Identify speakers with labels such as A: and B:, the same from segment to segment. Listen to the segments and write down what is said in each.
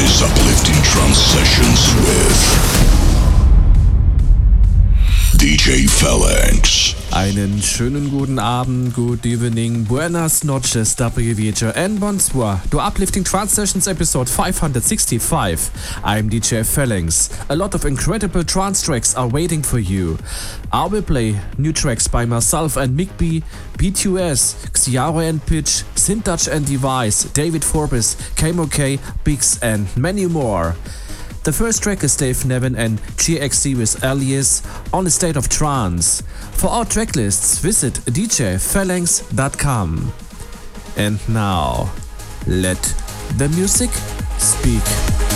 A: Is Uplifting Trance Sessions with DJ Phalanx.
B: Einen schönen guten Abend, good evening, buenas noches, WVJ, and bonsoir to Uplifting Trance Sessions episode 565. I'm DJ Phalanx. A lot of incredible trance tracks are waiting for you. I will play new tracks by myself and B, B2S, XiJaro and Pitch, Syntouch and Divaiz, David Forbes, KMOK, BiXX, and many more. The first track is Dave Neven and GXD with Allies on a state of trance. For our track lists, visit djphalanx.com. And now, let the music speak.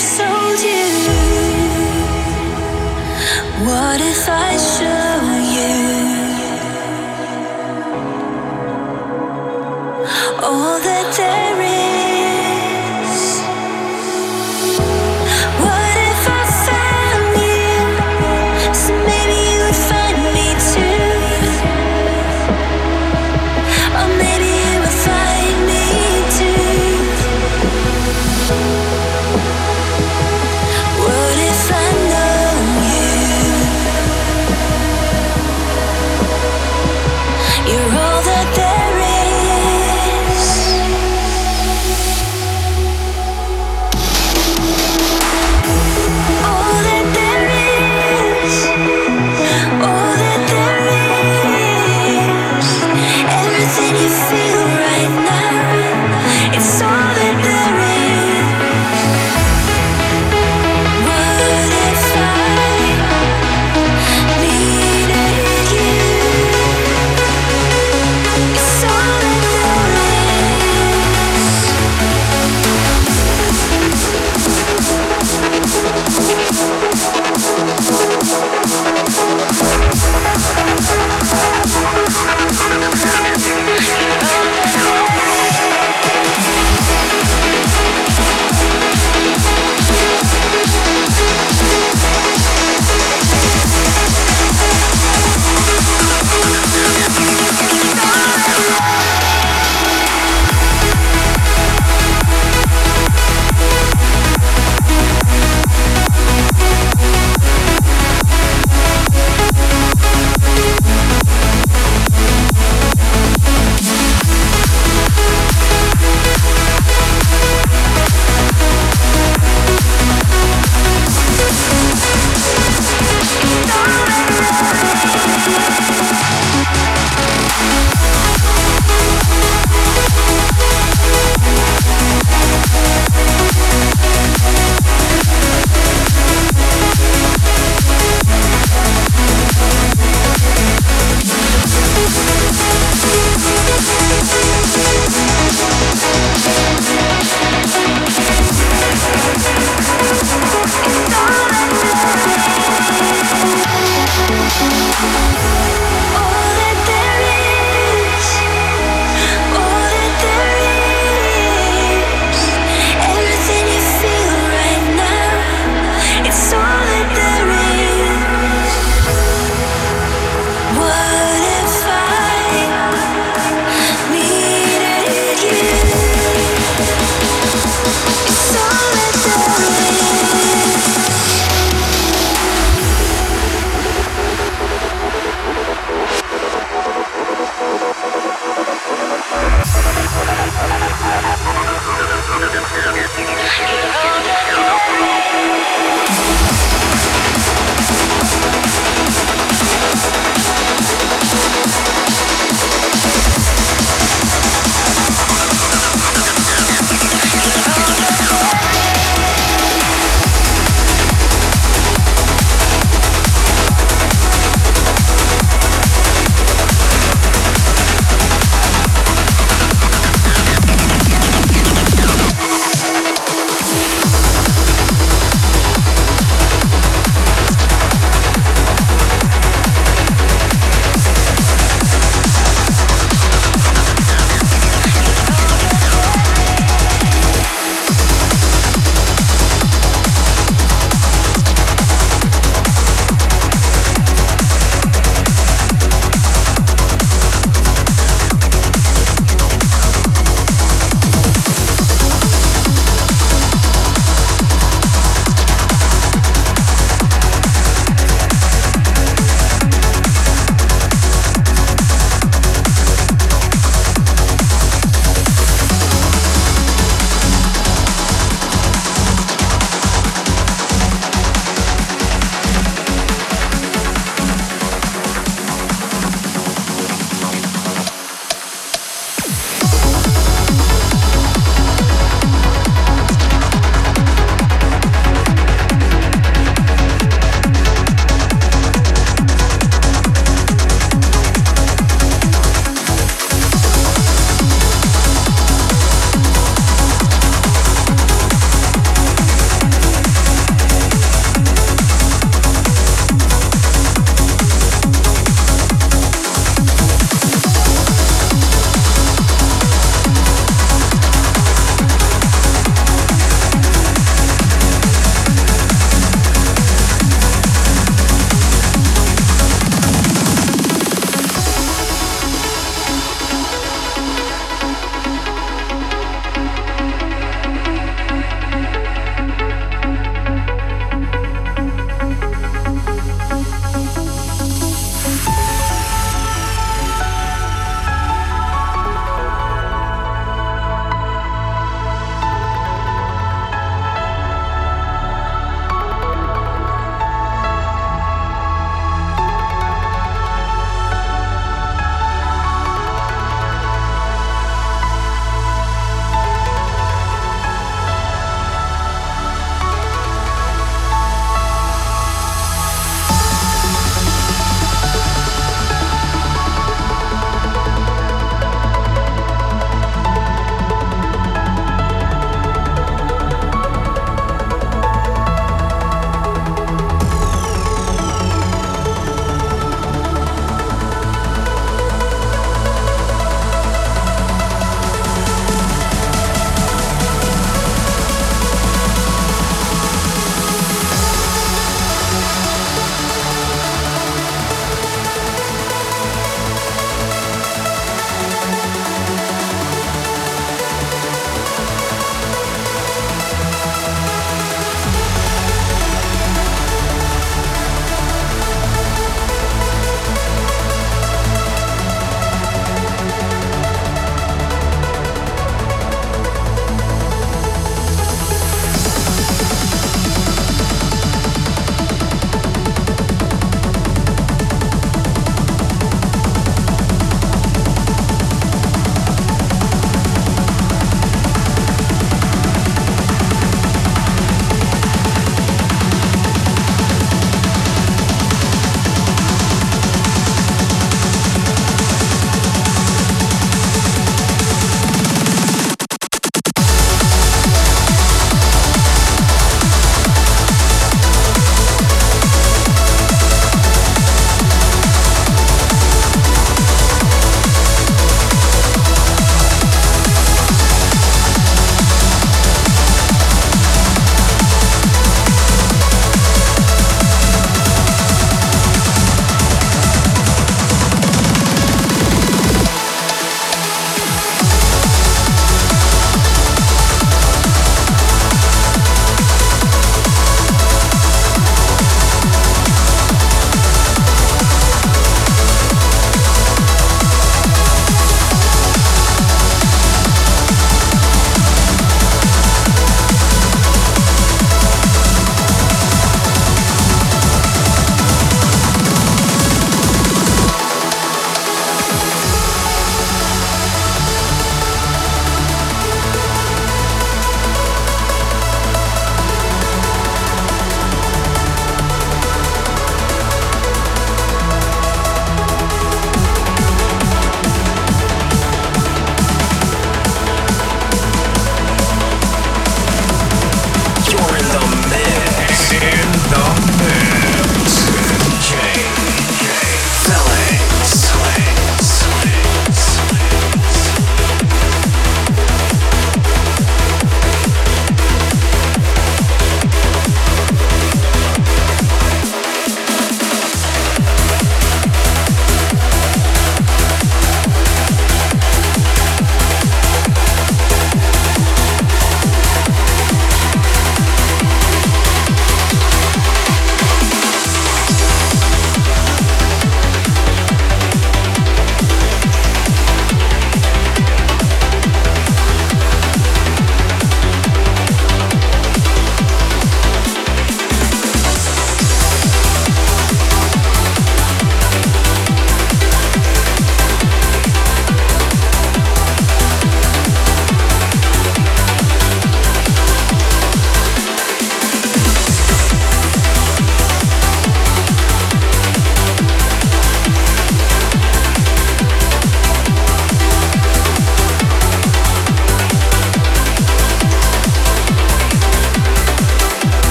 C: You're all that there is.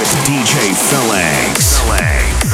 D: with DJ Phalanx. Phalanx.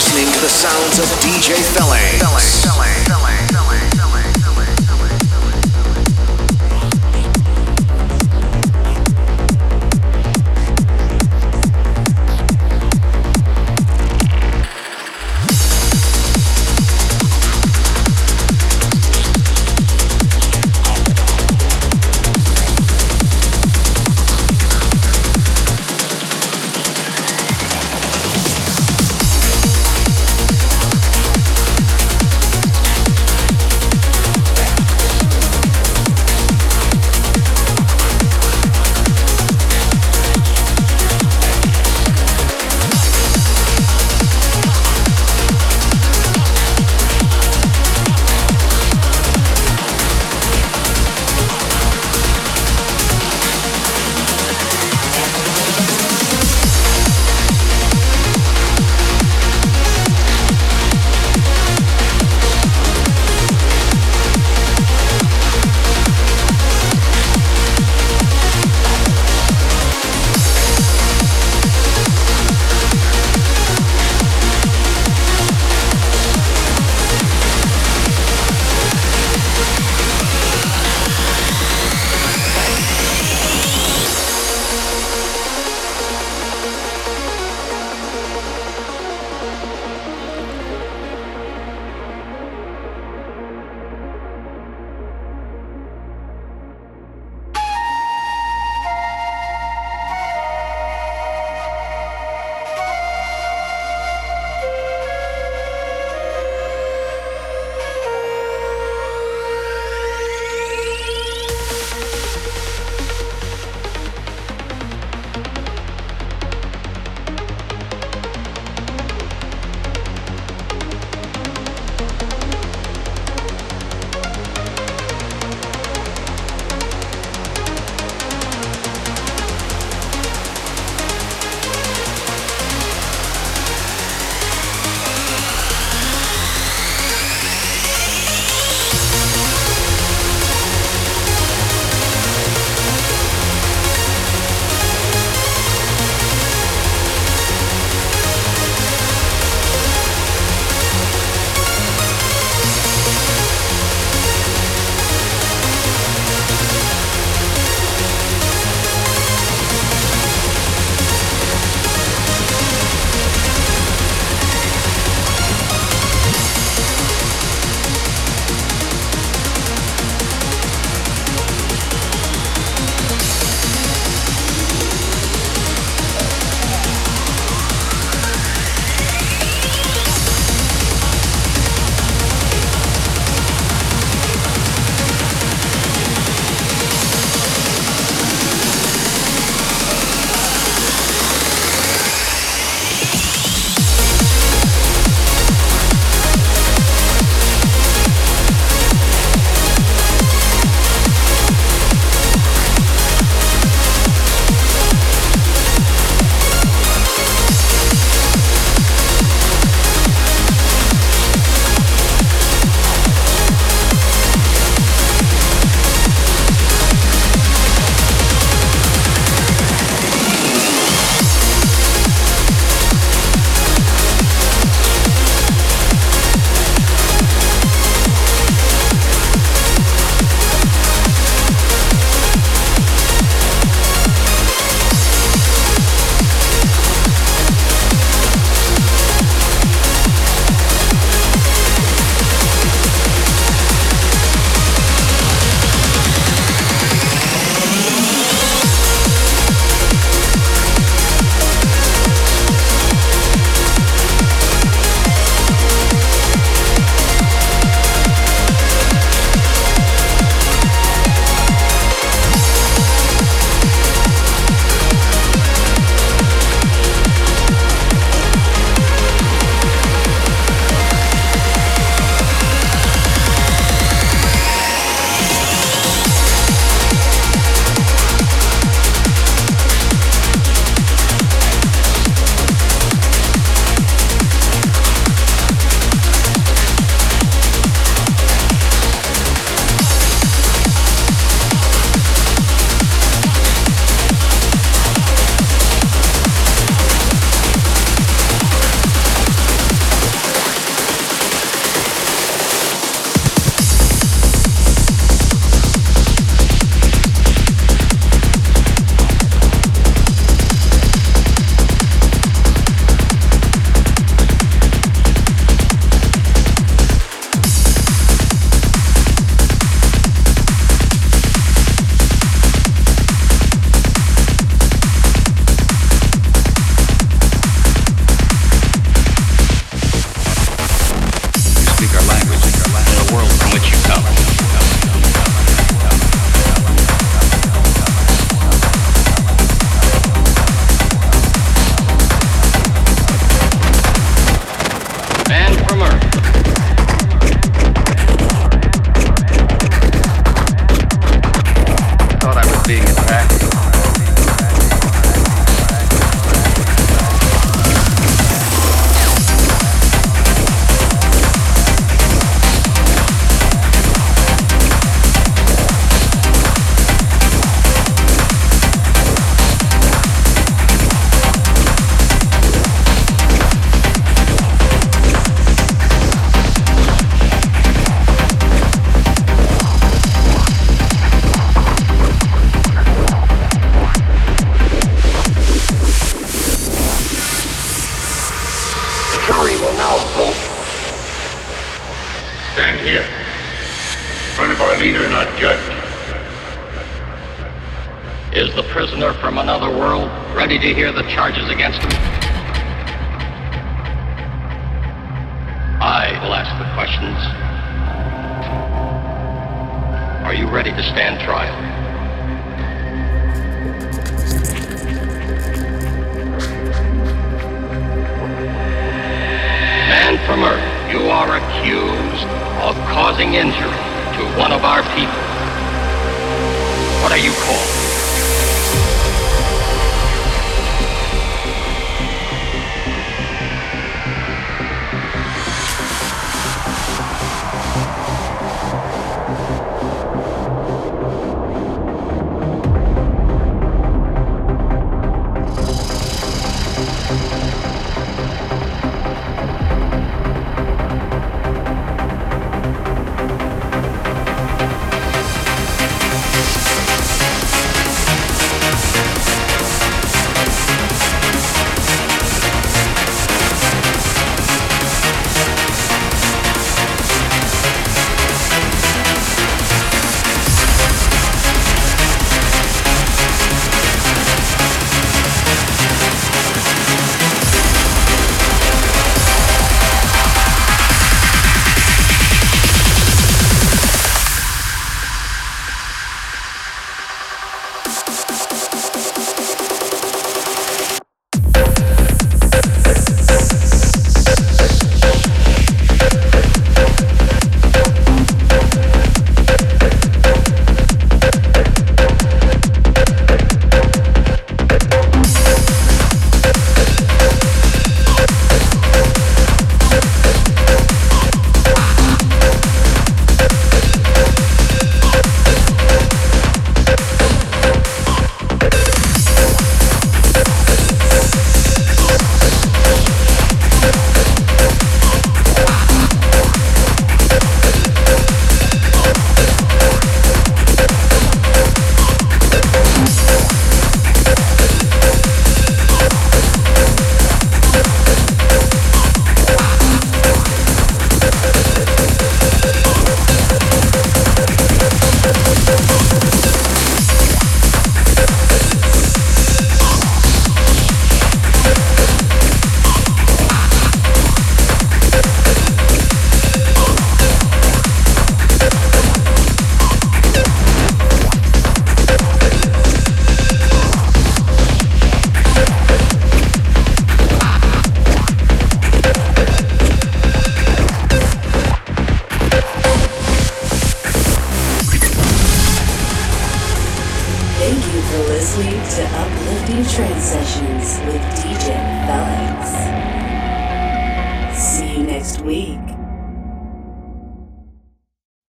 D: Listening to the sounds of DJ Phalanx.
E: Sessions